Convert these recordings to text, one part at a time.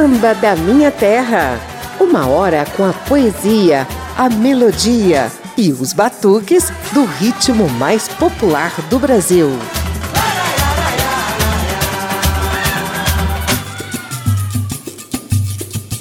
Samba da Minha Terra. Uma hora com a poesia, a melodia e os batuques do ritmo mais popular do Brasil.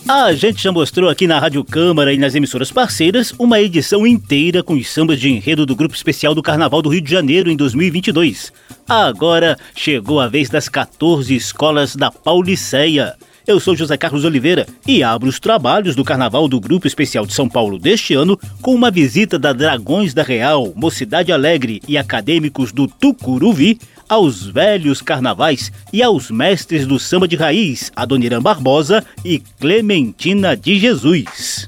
A gente já mostrou aqui na Rádio Câmara e nas emissoras parceiras uma edição inteira com os sambas de enredo do Grupo Especial do Carnaval do Rio de Janeiro em 2022. Agora chegou a vez das 14 escolas da Pauliceia. Eu sou José Carlos Oliveira e abro os trabalhos do Carnaval do Grupo Especial de São Paulo deste ano com uma visita da Dragões da Real, Mocidade Alegre e acadêmicos do Tucuruvi aos velhos carnavais e aos mestres do samba de raiz, Adoniran Barbosa e Clementina de Jesus.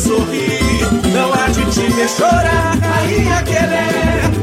sorrir, não há de te ver chorar. Rainha Quelé, vem ser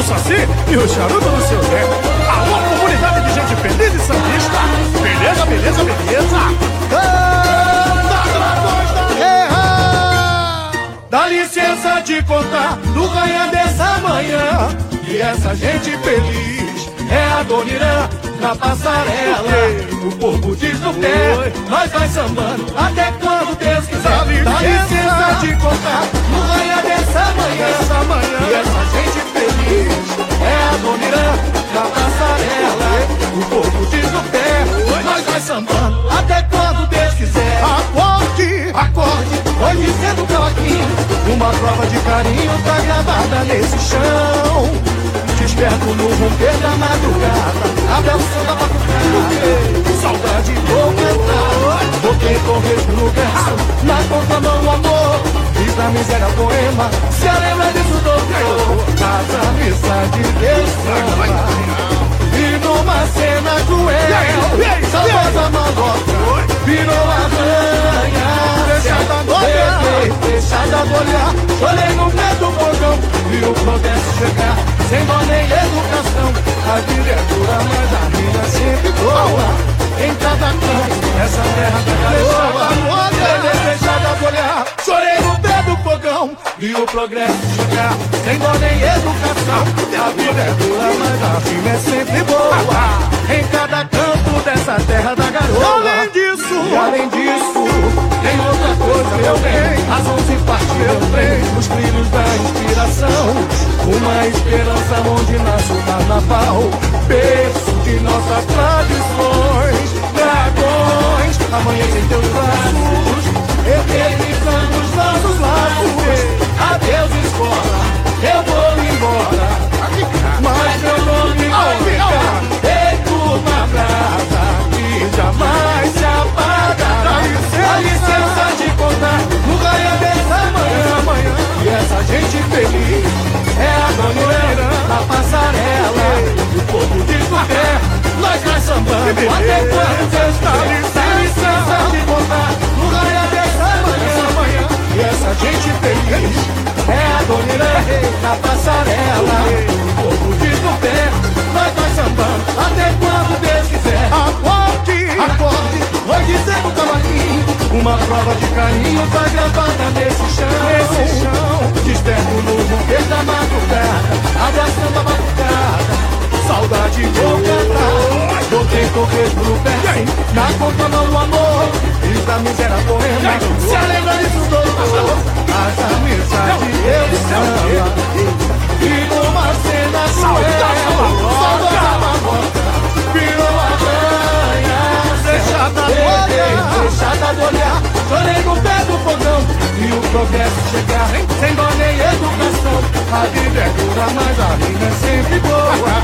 do Saci e o charuto do seu Zé. Alô, comunidade de gente feliz e sambista! Beleza, beleza, beleza! Dá licença de contar no ganha dessa manhã E essa gente feliz é a Dona Irã na passarela O povo diz no pé, nós vai sambando Até quando Deus quiser Dá licença de contar no ganha manhã. Essa manhã. E essa gente feliz é a Dona Irã da passarela. O povo diz o pé, nós vai sambando até quando Deus quiser. Acorde, acorde, vai dizendo cloquinho. Uma prova de carinho tá gravada nesse chão. Desperto no romper da madrugada, abre a samba pra cantar. Saudade vou cantar, vou ter com resgrugas na conta da miséria poema. Se a lembra disso doutor As amizades Deus. Samba e numa cena cruel. Saudosa malota Virou aranha Deixada do olhar Deixada do olhar Chorei no pé do fogão. E o progresso chegar. Sem dó nem educação. A é dura, mas a vida é sempre boa em cada canto, essa terra da garoa Deixada do olhar, chorei no pé do fogão E o progresso chegar, sem dó nem educação A vida é dura, mas a rima é sempre boa. Em cada canto dessa terra da garoa. Além disso, e além disso Tem outra coisa, meu bem As onze partes, meu bem Os brilhos da inspiração. Uma esperança onde nasce o carnaval. Berço nossas tradições Dragões, amanhecem teus braços Eternizando os nossos laços. Adeus escola, eu vou embora. Mas meu nome vai ficar feito uma brasa que jamais se apagará. A licença. De contar no raio dessa manhã. E essa gente feliz é a bandeira da passarela. O povo de pé, nós vai sambando até quando você está. A licença de contar no raio dessa manhã. E essa gente feliz é a bandeira da passarela povo de pé, nós vai sambando até quando Deus quiser. Acorde, acorde, vai dizer no cavaquinho, uma prova de carinho tá gravada nesse chão. Nesse chão, progresso chegar Sem dó nem educação. A vida é dura, mas a rima é sempre boa.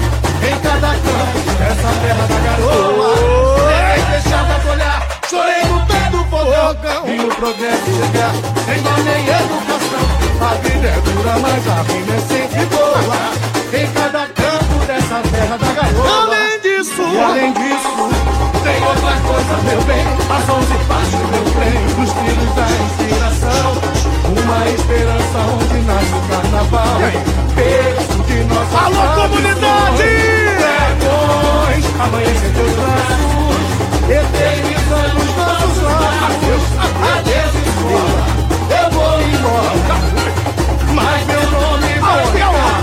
Em cada canto Essa terra da garoa. Deixada do olhar Chorei no pé do fogão. E o progresso chegar Sem dó nem educação. A vida é dura, mas a rima é sempre boa. Em cada canto dessa terra da garoa. Além disso, e além disso Tem outra coisa, meu bem. As onze partes, meu bem. Dos filhos inspiração Uma esperança onde nasce o carnaval. Berço de nossa Alô, comunidade! Dragões, amanhecer teus braços Eternizando os nossos laços Adeus, escola. Eu vou embora. Mas meu nome vai ficar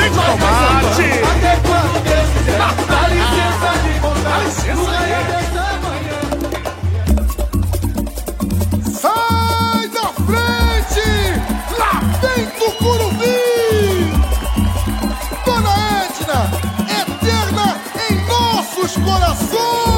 presidente Tomate! Até quando Deus quiser. Dá licença de contar dessa manhã. Sai da frente! Lá vem Tucuruvi! Dona Edna, eterna em nossos corações!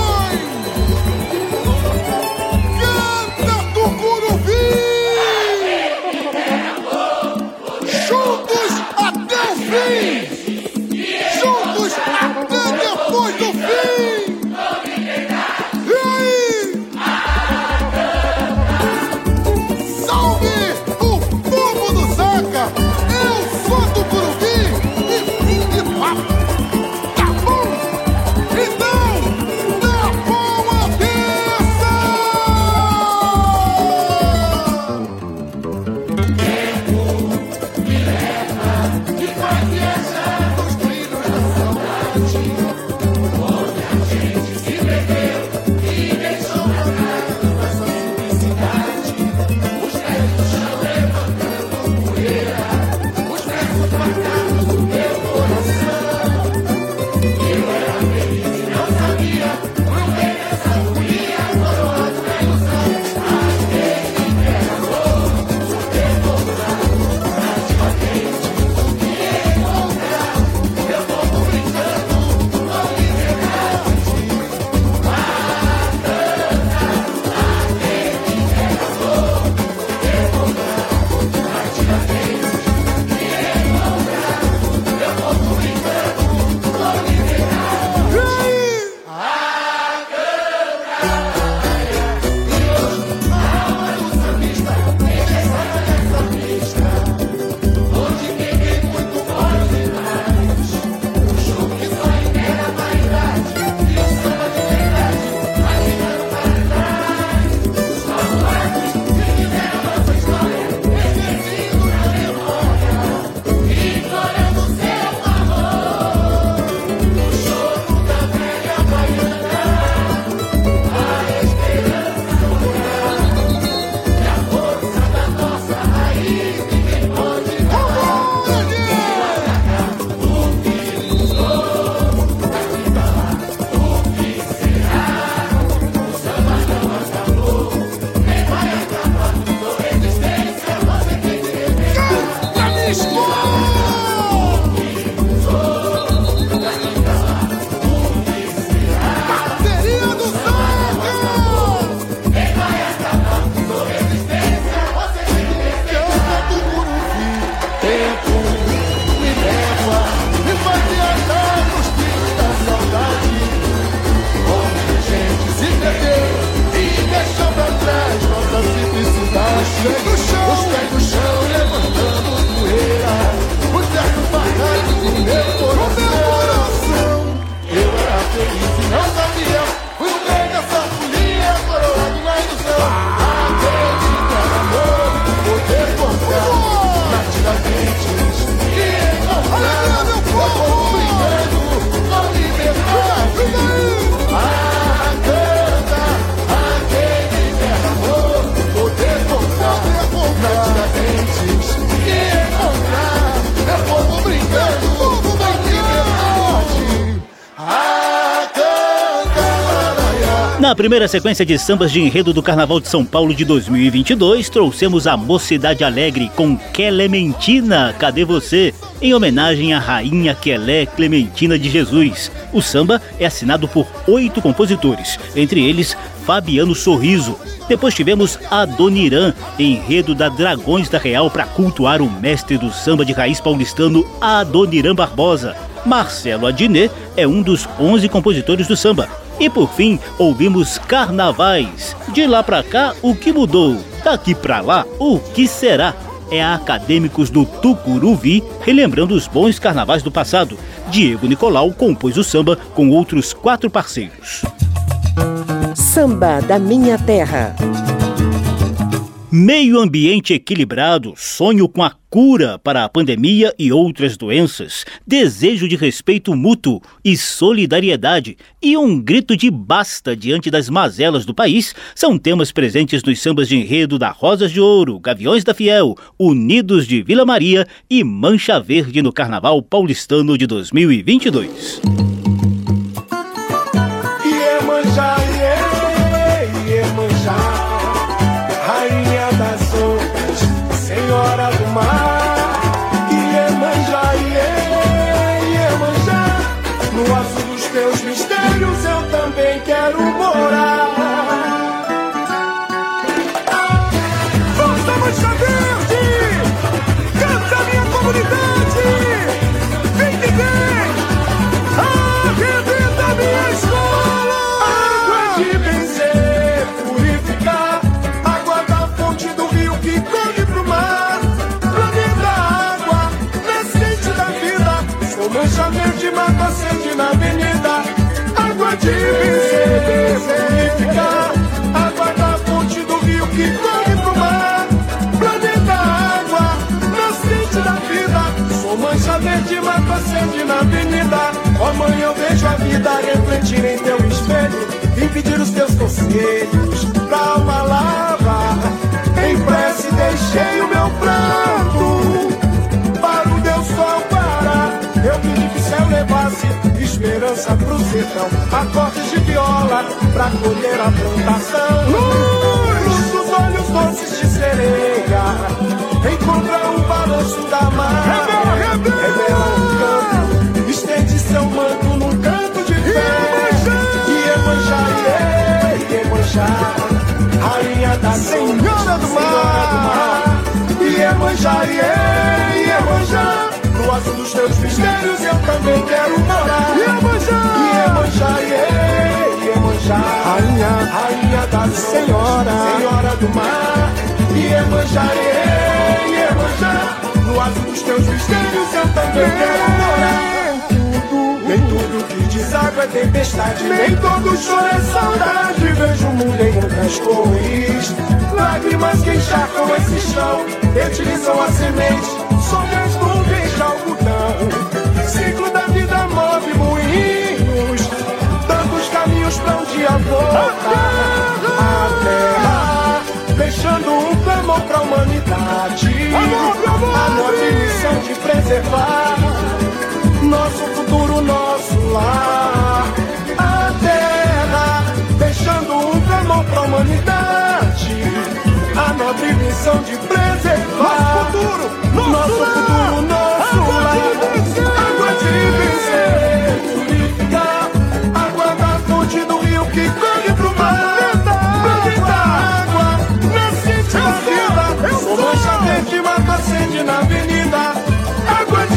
Primeira sequência de sambas de enredo do Carnaval de São Paulo de 2022, trouxemos a Mocidade Alegre com Clementina, Cadê Você? Em homenagem à Rainha Quelé Clementina de Jesus. O samba é assinado por oito compositores, entre eles Fabiano Sorriso. Depois tivemos Adoniran, enredo da Dragões da Real para cultuar o mestre do samba de raiz paulistano Adoniran Barbosa. Marcelo Adnet é um dos 11 compositores do samba. E por fim, ouvimos Carnavais. De lá para cá, o que mudou? Daqui para lá, o que será? É a Acadêmicos do Tucuruvi relembrando os bons carnavais do passado. Diego Nicolau compôs o samba com outros quatro parceiros. Samba da Minha Terra. Meio ambiente equilibrado, sonho com a cura para a pandemia e outras doenças, desejo de respeito mútuo e solidariedade e um grito de basta diante das mazelas do país são temas presentes nos sambas de enredo da Rosas de Ouro, Gaviões da Fiel, Unidos de Vila Maria e Mancha Verde no Carnaval Paulistano de 2022. Refletir em teu espelho, vim pedir os teus conselhos pra alma lava. Em prece deixei o meu pranto para o Deus sol parar. Eu pedi que o céu levasse esperança pro sertão, acordes de viola pra colher a plantação. Luz dos olhos doces de sereia, encontra o balanço da mar. Revela, um canto, estende seu manto num canto Iemanjá, rainha da senhora do mar. Iemanjá, Iemanjá, no azul dos teus mistérios eu também quero morar. Iemanjá, Iemanjá, Iemanjá, rainha, rainha da senhora, senhora do mar. Iemanjá, Iemanjá, no azul dos teus mistérios eu também quero morar. Nem tudo que deságua é tempestade, nem todo choro é saudade. Vejo o mundo em muitas cores, lágrimas que encharcam esse chão, fertilizam a semente, sobre as nuvens de algodão. Ciclo da vida move moinhos, tantos caminhos pra um dia voltar. A terra, deixando um clamor pra humanidade, a nossa missão de preservar nosso futuro, nosso lar. A terra, deixando um clamor pra humanidade. A nobre missão de preservar nosso futuro, nosso, nosso futuro,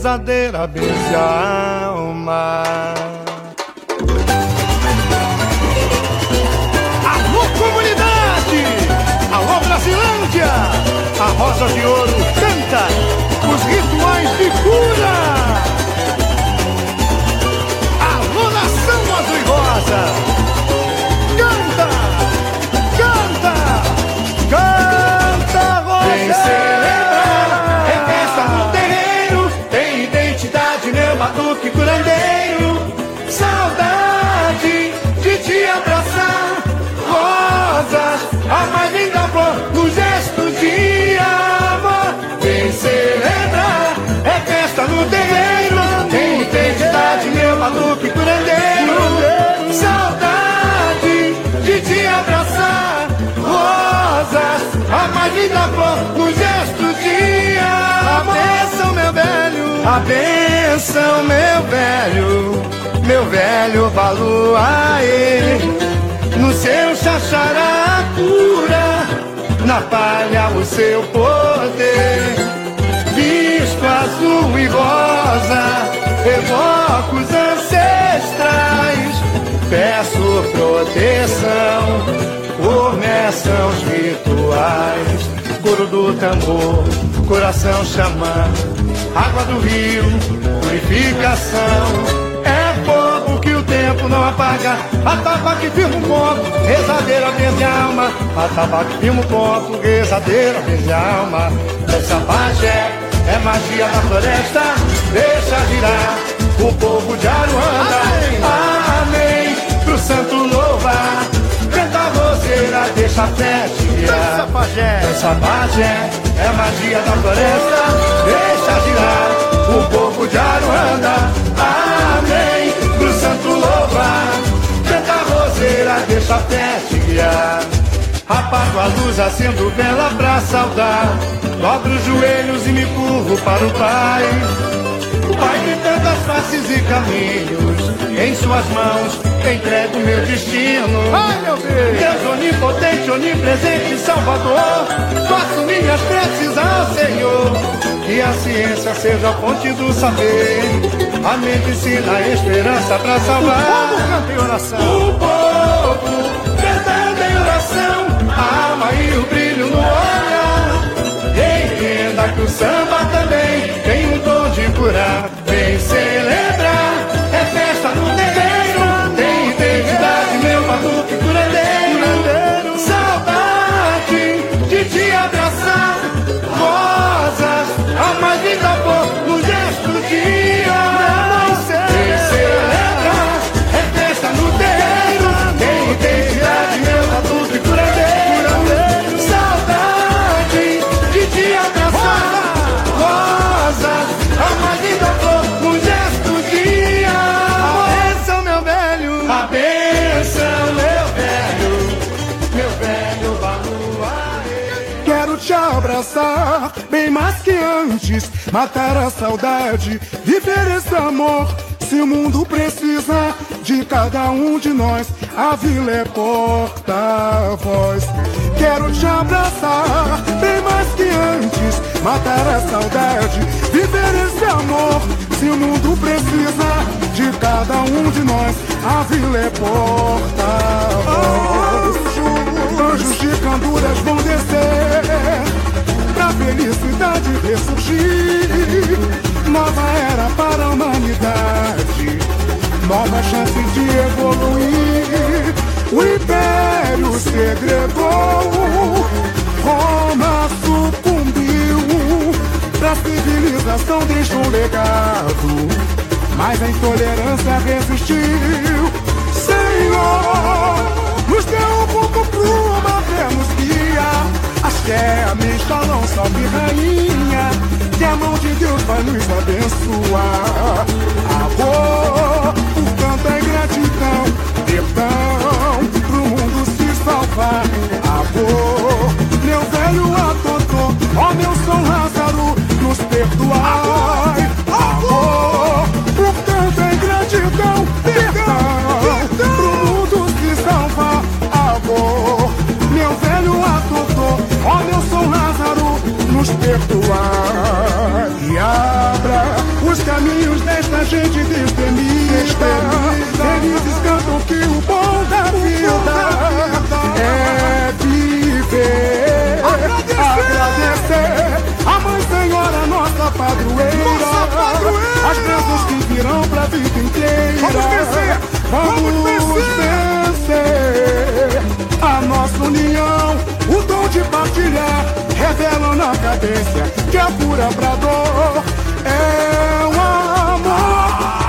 rezadeira benze a alma. Alô, comunidade! Alô, Brasilândia! A Rosa de Ouro canta os rituais de cura! Batuque curandeiro. Saudade de te abraçar, rosas, a mais linda flor, no gesto de amor. Vem celebrar, é festa no terreiro, tem identidade, meu batuque curandeiro. Saudade de te abraçar, rosas, a mais linda flor, no gesto de amor. A bênção, meu velho, a bênção, meu velho, meu velho baluaê. No seu xaxará cura, na palha o seu poder. Visto azul e rosa, evoco os ancestrais. Peço proteção, começam os rituais. Coro do tambor, coração xamã, água do rio, purificação. É fogo que o tempo não apaga, a que firma o ponto, rezadeira verde alma. A que firma o ponto, rezadeira verde alma. Essa pajé é magia da floresta, deixa girar o povo de Aruanda. Amém, pro santo louvar, canta a roseira, deixa a fé te. Dança, pajé. Essa pajé é magia da floresta, deixa girar o povo de Aruanda. Amém, pro santo louvar, canta a roseira, deixa a fé te guiar. Apago a luz, acendo vela pra saudar. Dobro os joelhos e me curvo para o Pai. O Pai de tantas faces e caminhos, em suas mãos entrego meu destino. Ai, meu Deus! Deus onipotente, onipresente, Salvador, faço minhas preces ao Senhor. Que a ciência seja a fonte do saber, a ensina a esperança pra salvar. Como canta em oração? O povo cantando em oração, a alma e o brilho no olhar. Entenda que o samba também tom de Matar a saudade, viver esse amor. Se o mundo precisa de cada um de nós, a vila é porta-voz. Quero te abraçar, bem mais que antes. Matar a saudade, viver esse amor. Se o mundo precisa de cada um de nós, a vila é porta-voz. Anjos de canduras vão descer felicidade ressurgir. Nova era para a humanidade, nova chance de evoluir. O império segregou, Roma sucumbiu. Pra civilização deixou um legado, mas a intolerância resistiu. Senhor, nos deu salve rainha. Que a mão de Deus vai nos abençoar. Amor, o canto é gratidão, perdão, pro mundo se salvar. Amor, meu velho atotô, ó meu São Lázaro, nos perdoar. perdoar e abra os caminhos desta gente destemida. destemida. Eles cantam que o bom da vida é viver, agradecer. agradecer a Mãe Senhora, nossa padroeira, nossa padroeira. as bênçãos que virão pra vida inteira. Vamos vencer, vamos, vamos vencer. vencer a nossa união, o dom de partilhar revela na cadência que é pura pra dor. É um amor,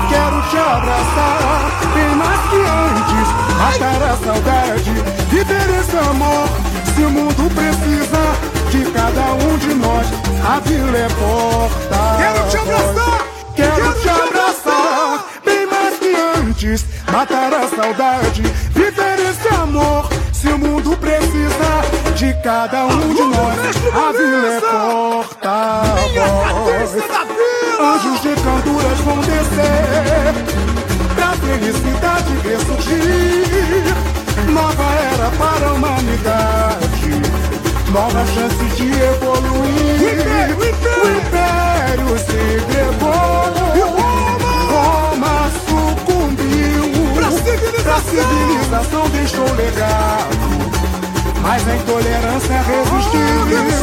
quero te abraçar, bem mais que antes, matar a saudade, viver esse amor. Se o mundo precisa de cada um de nós, a vila é porta. Quero te abraçar! Quero, Quero te abraçar, bem mais que antes, matar a saudade, viver esse amor. Se o mundo precisa de cada um de nós, a vila é porta. Anjos de canturas vão descer, pra felicidade ressurgir. Nova era para a humanidade Nova chance de evoluir. O império, o império, o império se. Roma sucumbiu. Pra civilização. pra civilização deixou legado. Mas a intolerância resistiu.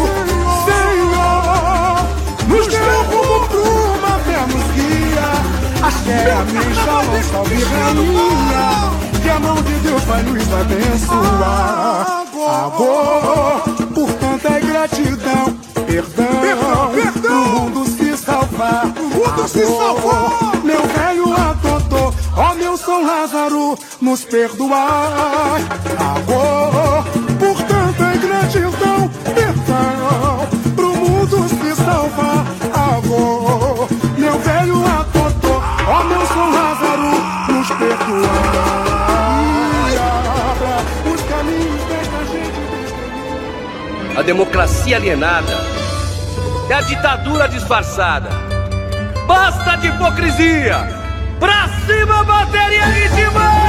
Oh, Senhor, nos deu como pluma, nos guia. Axé, amém, shalom, salve rainha. Que a mão de Deus vai nos abençoar. Agora por tanta gratidão, perdão, perdão, perdão. O mundo se salvar, o mundo se salvar. Meu velho adotou, ó meu São Lázaro, nos perdoar. Agora, meu velho ó meu São Lázaro, nos perdoar. a democracia alienada, é a ditadura disfarçada. Basta de hipocrisia! Pra cima, bateria de!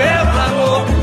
Meu clamor,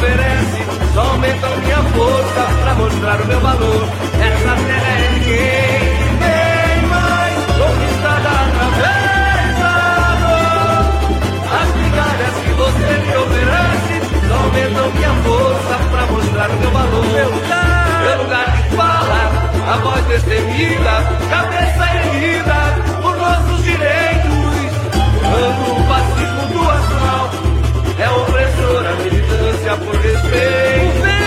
oferece só aumentam minha força pra mostrar o meu valor. Essa terra é de quem mais conquistada através da dor. As migalhas que você me oferece só aumentam minha força pra mostrar o meu valor. Meu lugar, meu lugar de fala a voz destemida, cabeça erguida por nossos direitos. Quando o fascismo do astral é opressora, militância por respeito.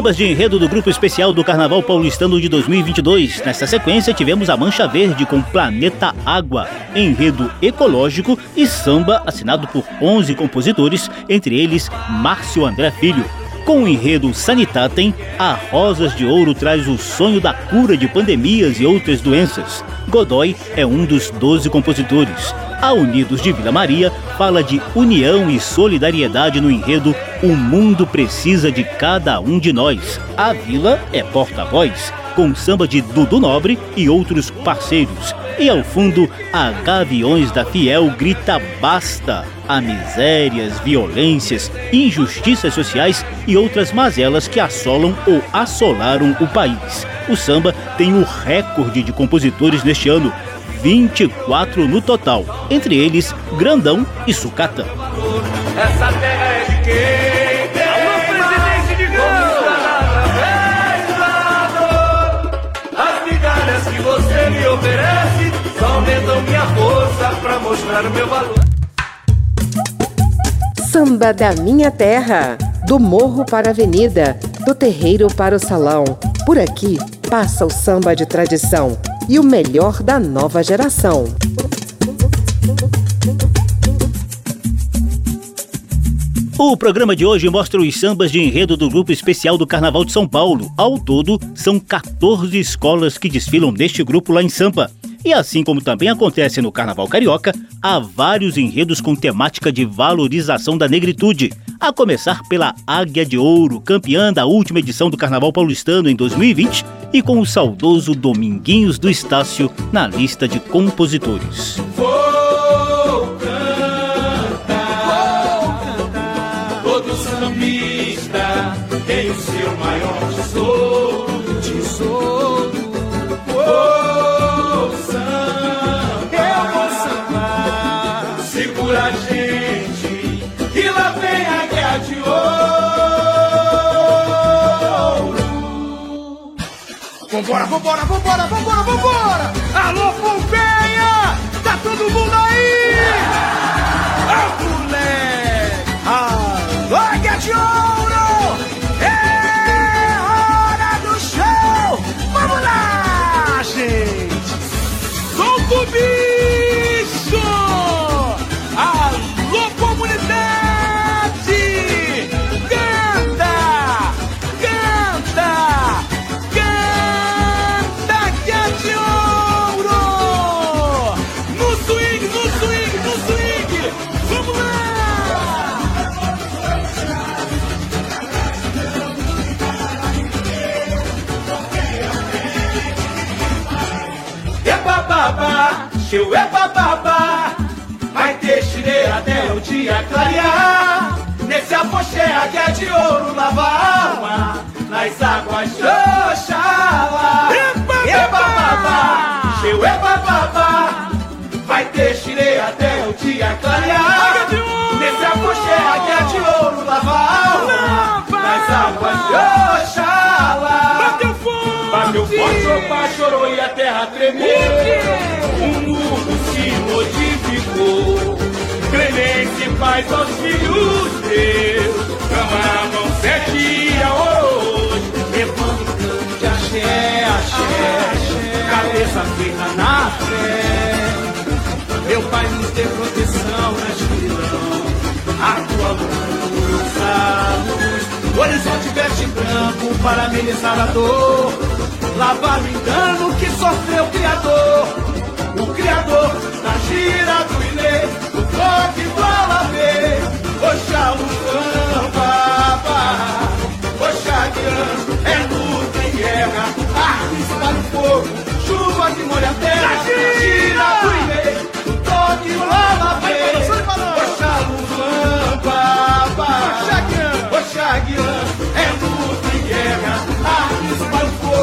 Sambas de enredo do Grupo Especial do Carnaval Paulistano de 2022. Nesta sequência, tivemos a Mancha Verde com Planeta Água, enredo ecológico e samba assinado por 11 compositores, entre eles Márcio André Filho. Com o enredo Sanitatem, a Rosas de Ouro traz o sonho da cura de pandemias e outras doenças. Godoy é um dos 12 compositores. A Unidos de Vila Maria fala de união e solidariedade no enredo O Mundo Precisa de Cada Um de Nós. A Vila é porta-voz, com samba de Dudu Nobre e outros parceiros. E ao fundo, a Gaviões da Fiel grita basta a misérias, violências, injustiças sociais e outras mazelas que assolam ou assolaram o país. O samba tem o recorde de compositores neste ano, 24 no total, entre eles Grandão e Sucata. Essa terra é de quem? Alô, presidente de As migalhas que você me oferece só aumentam minha força pra mostrar o meu valor. Samba da minha terra, do morro para a avenida, do terreiro para o salão. Por aqui passa o samba de tradição e o melhor da nova geração. O programa de hoje mostra os sambas de enredo do Grupo Especial do Carnaval de São Paulo. Ao todo, são 14 escolas que desfilam neste grupo lá em Sampa. E assim como também acontece no Carnaval Carioca, há vários enredos com temática de valorização da negritude. A começar pela Águia de Ouro, campeã da última edição do Carnaval Paulistano em 2020, e com o saudoso Dominguinhos do Estácio na lista de compositores. Vou Vambora, vambora, vambora, vambora, vambora! É bababá. Vai ter chile até o dia clarear. Nesse apoxé que é de ouro lava a alma. Nas águas de Oxalá. É bababá, show é bababá. Vai ter chile até o dia clarear. Nesse apoxé que é de ouro lava a alma. Forte, o pai chorou e a terra tremeu. O mundo se modificou. Clemência faz aos filhos teus. Clamavam sete dias hoje. Levando canto de axé, axé. Cabeça feita na fé. Meu pai nos dê proteção na escuridão. A tua luz, a luz. O horizonte veste branco para amenizar a dor. Lavar o engano que sofreu o Criador. O Criador da gira do Ilê. O toque do Alabê. Oxalá, Baba. Oxalá, é luta em guerra. Armas para o fogo. Chuva que molha a terra. Gira do Ilê. O toque do Alabê. Oxalá, Baba. Oxaguian é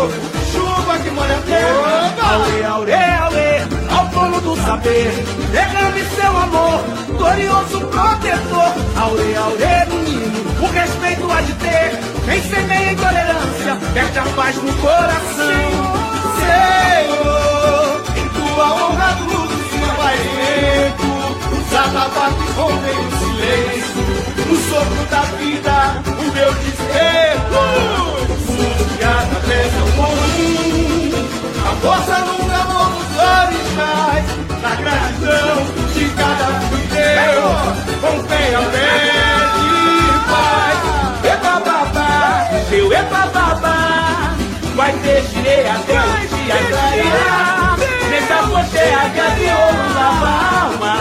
fogo, chuva que molha terra. Aue, aure, aure, ao dono do saber, derrame seu amor, glorioso protetor. Aure, aure, menino, o respeito há de ter, quem semeia intolerância, perde a paz no coração. Senhor, em tua honra faz feito, os atabaques rompem o silêncio no sopro da vida, o meu desespero. Que atravessa o mundo. A força no amor dos originais, na gratidão de cada filho com fé a fé de paz. Epa babá, seu epa babá, vai ter girei até o dia clarear. Nessa botega de ouro lava alma,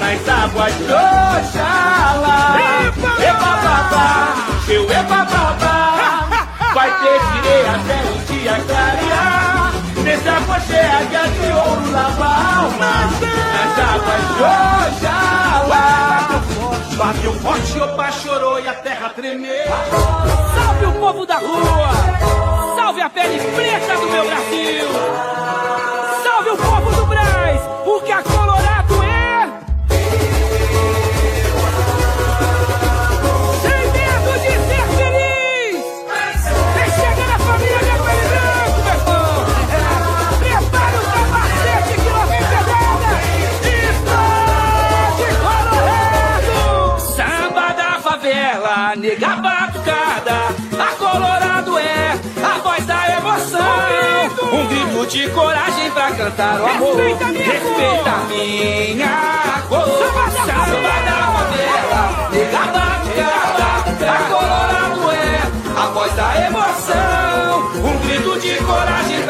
nas águas de Oxalá. Epa babá, seu epa babá, vai ter girei até o dia clarear. Nessa botega de ouro lava alma, nas águas de Oxalá. Bateu forte, opa chorou e a terra tremeu. Salve o povo da rua! Salve a pele preta do meu Brasil! Salve o povo do Braz! Porque a Grito de coragem pra cantar o amor. Respeita a minha cor. Samba da favela, nega batucada, a Colorado é a voz da emoção. Um grito de coragem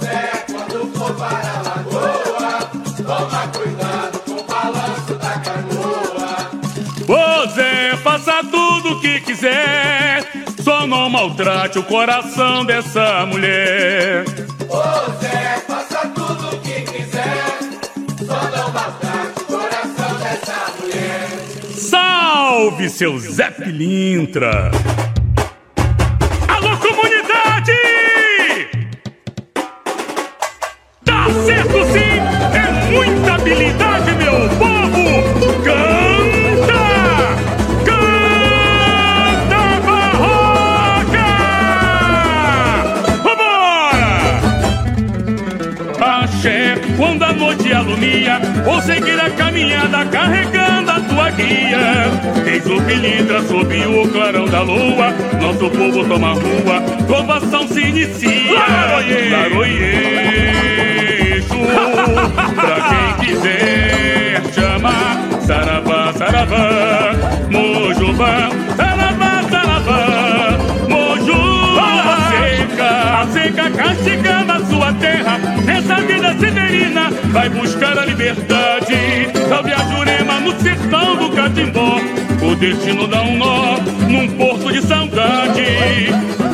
Zé, quando for para a lagoa, toma cuidado com o balanço da canoa. Ô Zé, faça tudo o que quiser, só não maltrate o coração dessa mulher. Salve, seu Zé Pilintra! Alô, comunidade! Tá certo sim! É muita habilidade, meu povo! Canta! Canta, barroca! Vambora! Axé, quando a noite alumia, vou seguir a caminhada carregando a tua guia. Eis o pilintra sob o clarão da lua, nosso povo toma rua, provação se inicia. Laroie! Laroiejo, pra quem quiser chamar, saravá, saravá, mojubá, saravá, saravá, mojubá, seca, a seca castigando a sua terra, nessa vida severina, vai buscar a liberdade, salve a do Catimbó, o destino dá um nó num porto de saudade.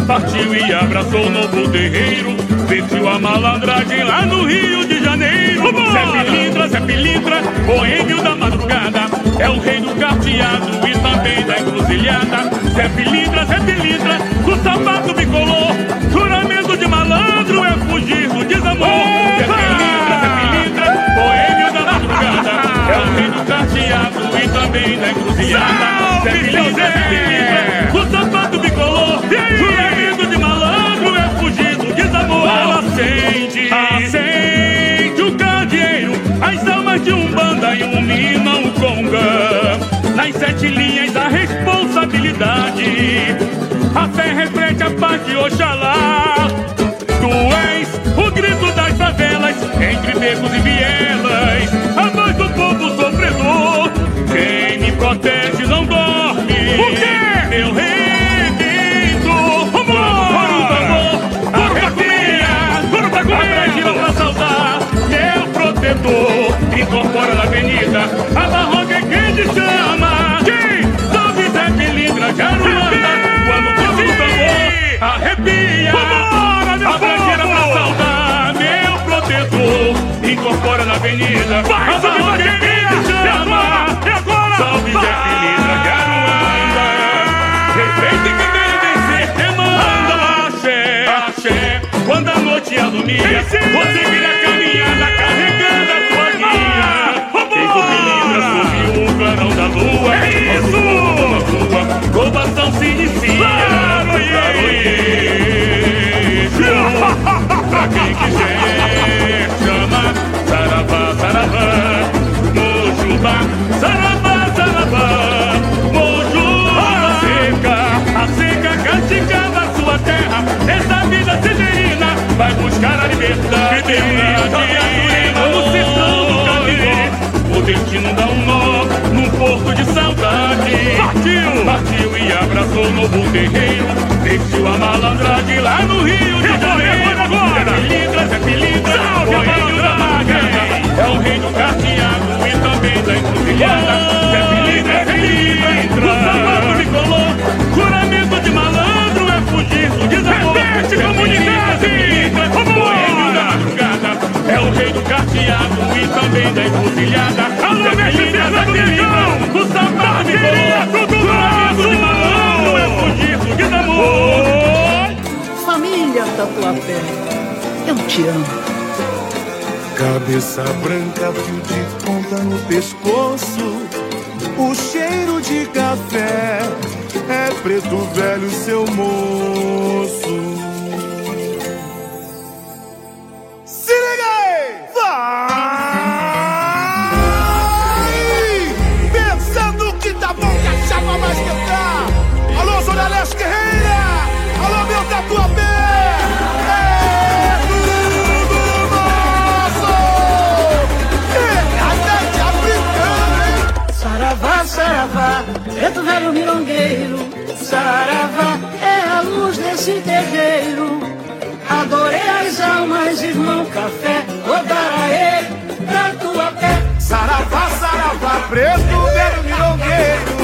Partiu e abraçou o novo terreiro, vestiu a malandragem lá no Rio de Janeiro. Zé Pilintra, Zé Pilintra, boêmio da madrugada, é o rei do carteado e também da encruzilhada. Zé Pilintra, Zé Pilintra, do sapato bicolor, juramento de malandro é fugir do desamor. Zé Pilintra, Zé Pilintra, boêmio da madrugada, é o rei do carteado e também da encruzilhada. Zé Pilintra, Zé do sapato bicolor, juramento de malandro é fugir do desamor. Acende, acende o candeeiro, as almas de um banda iluminam o conga. Nas sete linhas a responsabilidade, a fé reflete a paz de Oxalá. Tu és o grito das favelas, entre becos e vielas, a voz do povo sofredor. Incorpora na avenida, a barroca é quem te chama. Quem? Salve Zé Pilintra, Caruana, quando toca o tambor, arrepia. Abraçila pra saudar. Meu protetor, incorpora na avenida, a barroca é quem te chama. E agora? Salve Zé Pilintra, Caruana. Respeite que vem vencer, demanda axé, axé. Quando a noite alumia, você vira Caribe, o destino dá um nó num porto de saudade. Partiu, partiu e abraçou o novo terreiro, vestiu a malandragem lá no Rio de Janeiro. Zé Pilintra, Zé Pilintra, o rei da magrana, é o rei do carteado e também da encruzilhada. Zé Pilintra, Zé Pilintra, o sapato bicolor, juramento de malandro é fugir do desamor. Repete, comunidade! É o rei do carteado e também da encruzilhada. Alô, Zé Pilintra, Zé Pilintra, o sapato bicolor, juramento de malandro é fugir do desamor. Família Tatuapé, eu te amo. Cabeça branca, fio de ponta no pescoço. O cheiro de café é preto velho, seu moço. Velho milongueiro. Saravá é a luz desse terreiro. Adorei as almas, irmão café. Odaraê, pra tua pé. Saravá, saravá, preto, velho milongueiro.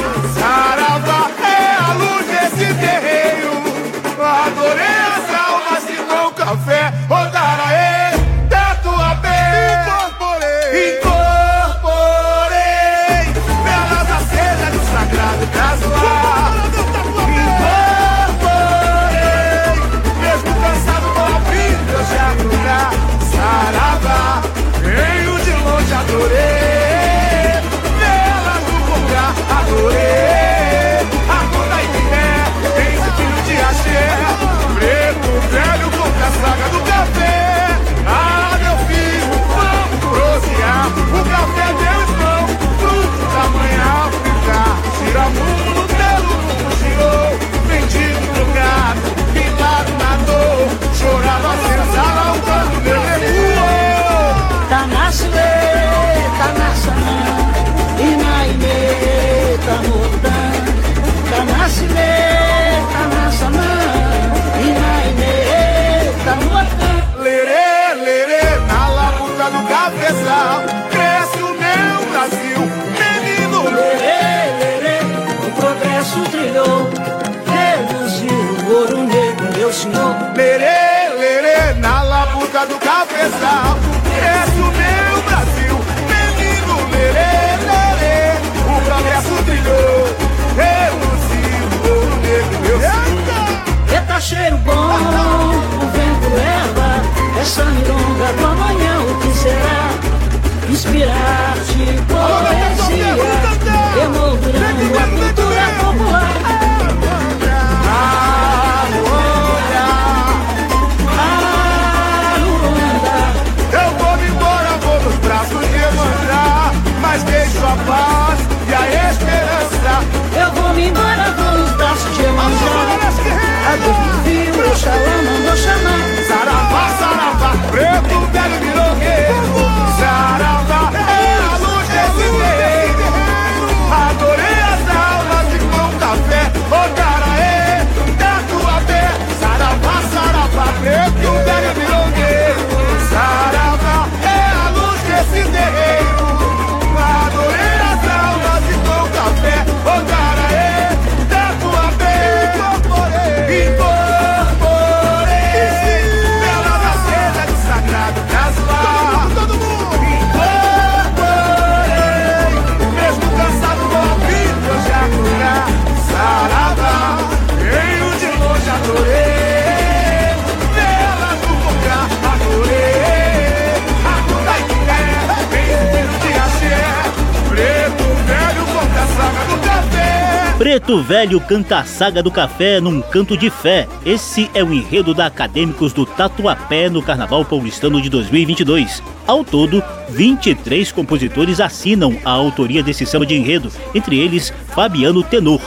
Preto Velho canta a saga do café num canto de fé. Esse é o enredo da Acadêmicos do Tatuapé no Carnaval Paulistano de 2022. Ao todo, 23 compositores assinam a autoria desse samba de enredo, entre eles Fabiano Tenor.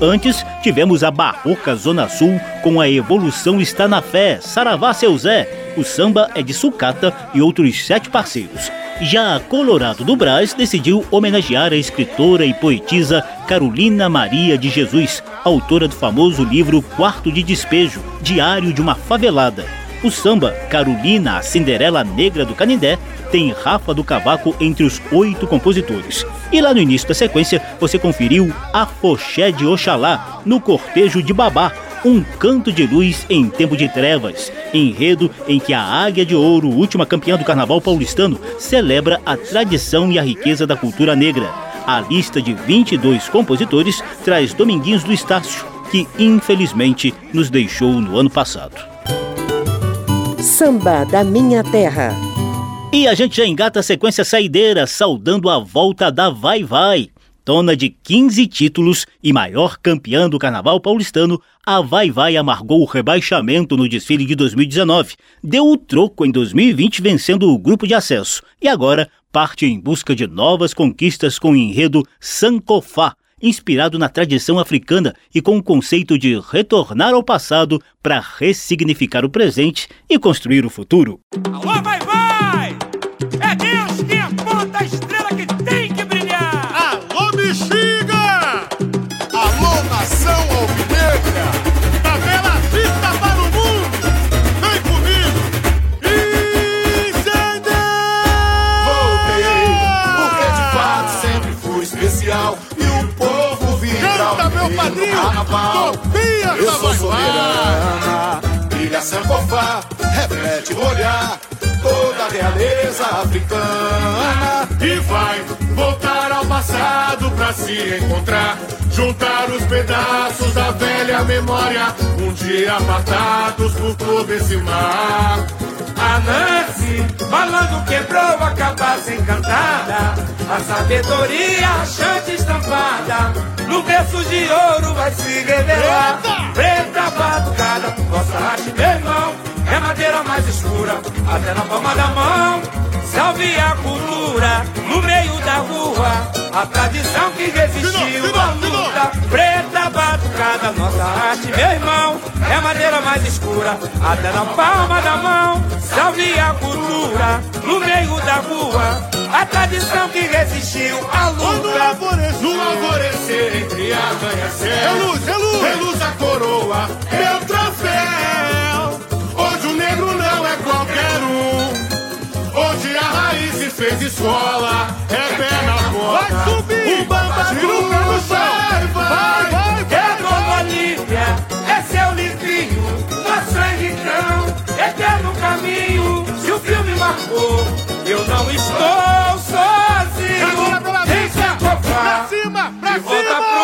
Antes, tivemos a Barroca Zona Sul com a Evolução Está na Fé, Saravá Seu Zé. O samba é de sucata e outros sete parceiros. Já a Colorado do Brás decidiu homenagear a escritora e poetisa Carolina Maria de Jesus, autora do famoso livro Quarto de Despejo, Diário de uma Favelada. O samba Carolina, a Cinderela Negra do Canindé, tem Rafa do Cavaco entre os oito compositores. E lá no início da sequência, você conferiu A Foché de Oxalá, no Cortejo de Babá, um canto de luz em tempo de trevas, enredo em que a Águia de Ouro, última campeã do Carnaval paulistano, celebra a tradição e a riqueza da cultura negra. A lista de 22 compositores traz Dominguinhos do Estácio, que infelizmente nos deixou no ano passado. Samba da Minha Terra. E a gente já engata a sequência saideira, saudando a volta da Vai Vai. Dona de 15 títulos e maior campeã do Carnaval paulistano, a Vai Vai amargou o rebaixamento no desfile de 2019. Deu o troco em 2020 vencendo o grupo de acesso. E agora parte em busca de novas conquistas com o enredo Sankofá, inspirado na tradição africana e com o conceito de retornar ao passado para ressignificar o presente e construir o futuro. Alô, vai, vai! Reflete olhar, toda a realeza africana. E vai voltar ao passado pra se encontrar. Juntar os pedaços da velha memória. Um dia apartados por todo esse mar. A Nancy, falando quebrou a cabaça encantada. A sabedoria achante estampada. No berço de ouro vai se revelar. Preta batucada, nossa arte, meu irmão. É madeira mais escura, até na palma da mão. Salve a cultura no meio da rua. A tradição que resistiu à luta. Preta batucada, nossa arte, meu irmão. É madeira mais escura, até na palma da mão. Salve a cultura no meio da rua. A tradição que resistiu à luta. No alvorecer entre arranha-céu. É luz, é luz! Reluz a coroa, meu troféu. fez escola é pé na bola. Vai subir! O bamba gruda no chão. Vai, vai, vai, vai. É Bolonívia, é seu livrinho. Nosso é sangue então, eterno é caminho. Se o filme marcou, eu não estou sozinho. Agora pela Tem que. Pra cima, pra cima!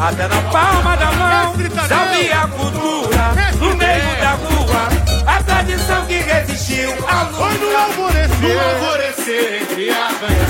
até na palma da mão. É Salve a cultura, é no meio da rua, a tradição que resistiu à luz. Foi no alvorecer, no alvorecer, entre a ganhar.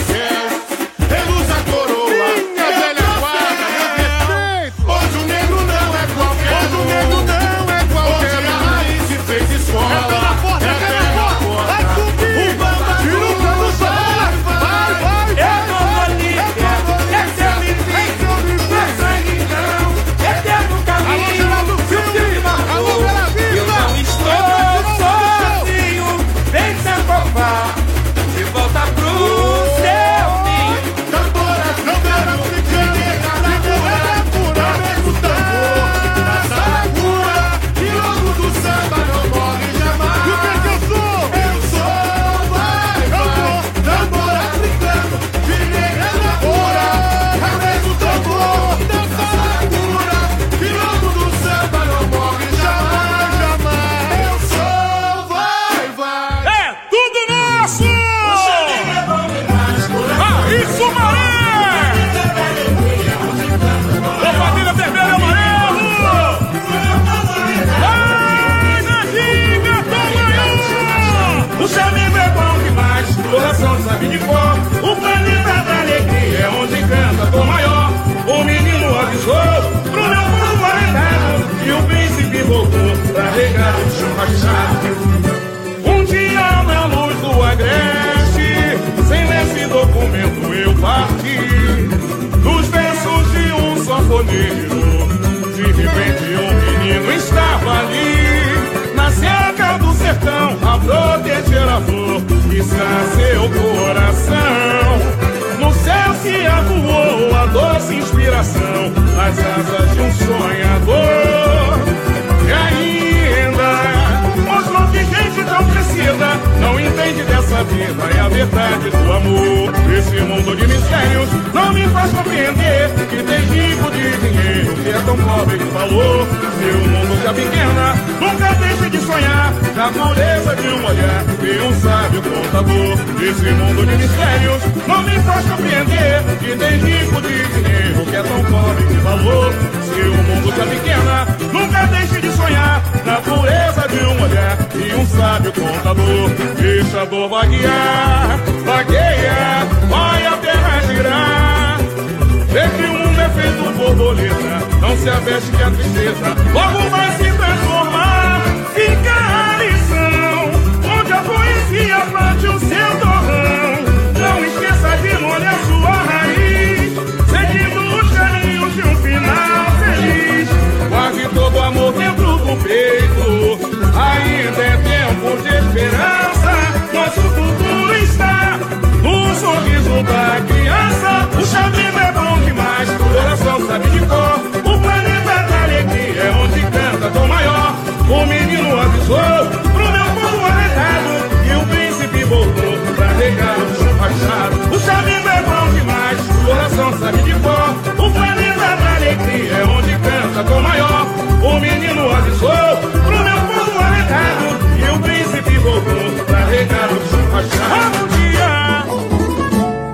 Pensador vaguear, vagueia, vai a terra girar. Vê que o mundo é feito borboleta, não se aveste que a tristeza logo vai se transformar. Fica a lição, onde a poesia plante o seu torrão. Não esqueça de molhar sua raiz, seguindo os caminhos de um final feliz. Guarde todo o amor dentro do peito, ainda é tempo de esperar nosso futuro está no sorriso da criança. O xadrez é bom demais, o coração sabe de cor. O planeta da alegria é onde canta tão maior. O menino avisou pro meu povo arretado e o príncipe voltou pra regar o chão fachado. O xadrez é bom demais, o coração sabe de cor. O planeta da alegria é onde canta tão maior. O menino avisou pro meu povo arretado carregar o.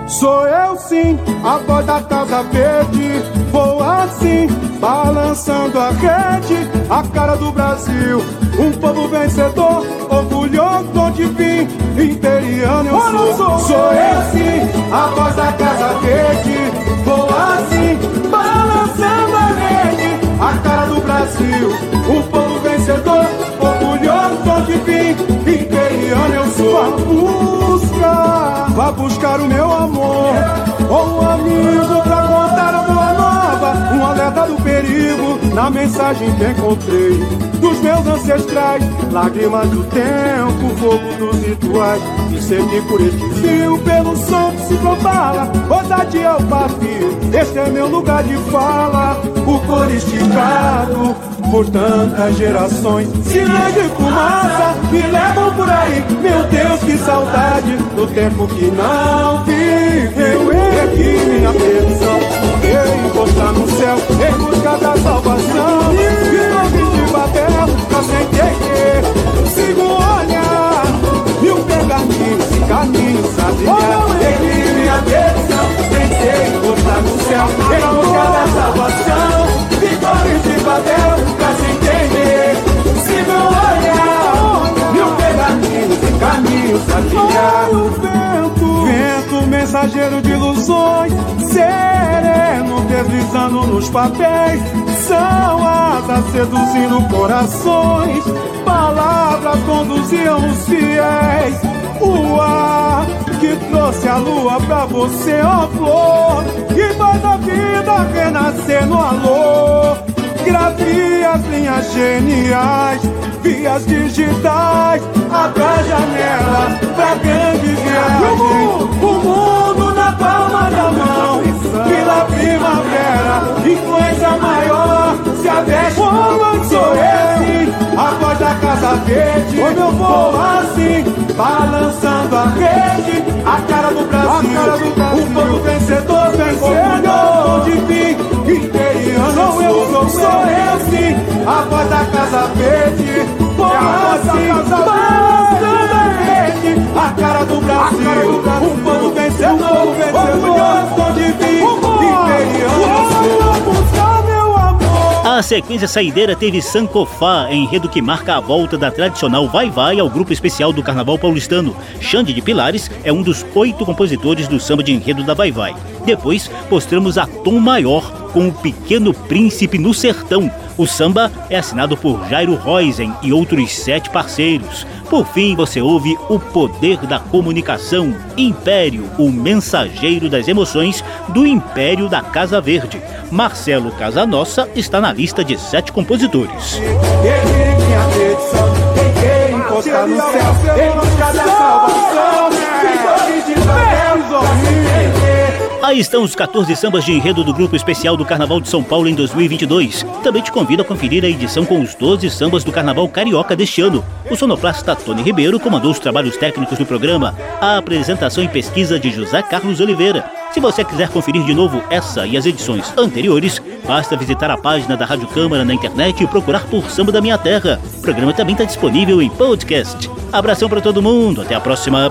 Sou eu sim, a voz da casa verde. Vou assim, balançando a rede, a cara do Brasil. Um povo vencedor, orgulhoso onde vim, interiano eu sou. Sou, sou eu sim, a voz da casa verde. Vou assim, balançando a rede, a cara do Brasil. Um povo vencedor, orgulhoso onde vim, interiano eu sou buscar, vá buscar o meu amor. Ou um amigo pra contar a boa nova. Um alerta do perigo na mensagem que encontrei. Dos meus ancestrais, lágrimas do tempo, fogo dos rituais. E sempre por este fio, pelo som que se propala. Ousadia ao papio, este é meu lugar de fala. O cor esticado por tantas gerações. Sinais de fumaça me levam por aí. Meu Deus, que saudade do tempo que não viveu. E aqui minha petição, eu encostar no céu em busca da salvação. Estou de Babel, eu sem querer. Sigo o olhar, mil pergaminhos e caminhos a trilhar. Aqui minha petição, tentei encostar no céu em busca da salvação. Vitórias de Babel, pra se entender. Se não olhar, mil pedacinhos e caminhos a trilhar. o vento, vento mensageiro de ilusões, sereno deslizando nos papéis. São asas seduzindo corações, palavras conduziam os fiéis. O ar que trouxe a lua pra você, ó flor, que faz a vida renascer no alô. Gravia as linhas geniais, vias digitais, abre a janela pra grande viagem. O mundo na palma da mão, pela primavera, influência maior, se aveste como sou esse, a voz da casa verde, onde eu vou assim, balançando a rede, a cara do Brasil, o povo vencedor, vencedor, de fim, interiano, sou eu, sou, sou esse, a voz da casa verde, vou assim, balançando a rede, a cara do Brasil, o povo vencedor, vencedor, de fim, interiano, sou meu amor. A sequência saideira teve Sancofá, enredo que marca a volta da tradicional Vai Vai ao grupo especial do Carnaval Paulistano. Xande de Pilares é um dos oito compositores do samba de enredo da Vai Vai. Depois, mostramos a Tom Maior com o Pequeno Príncipe no Sertão. O samba é assinado por Jairo Roisen e outros sete parceiros. Por fim, você ouve O Poder da Comunicação, Império, o mensageiro das emoções do Império da Casa Verde. Marcelo Casanossa está na lista de sete compositores. Ele minha petição, tentei encostar no céu, em busca da salvação. Aí estão os 14 sambas de enredo do Grupo Especial do Carnaval de São Paulo em 2022. Também te convido a conferir a edição com os 12 sambas do Carnaval Carioca deste ano. O sonoplasta Tony Ribeiro comandou os trabalhos técnicos do programa, a apresentação e pesquisa de José Carlos Oliveira. Se você quiser conferir de novo essa e as edições anteriores, basta visitar a página da Rádio Câmara na internet e procurar por Samba da Minha Terra. O programa também está disponível em podcast. Abração para todo mundo, até a próxima.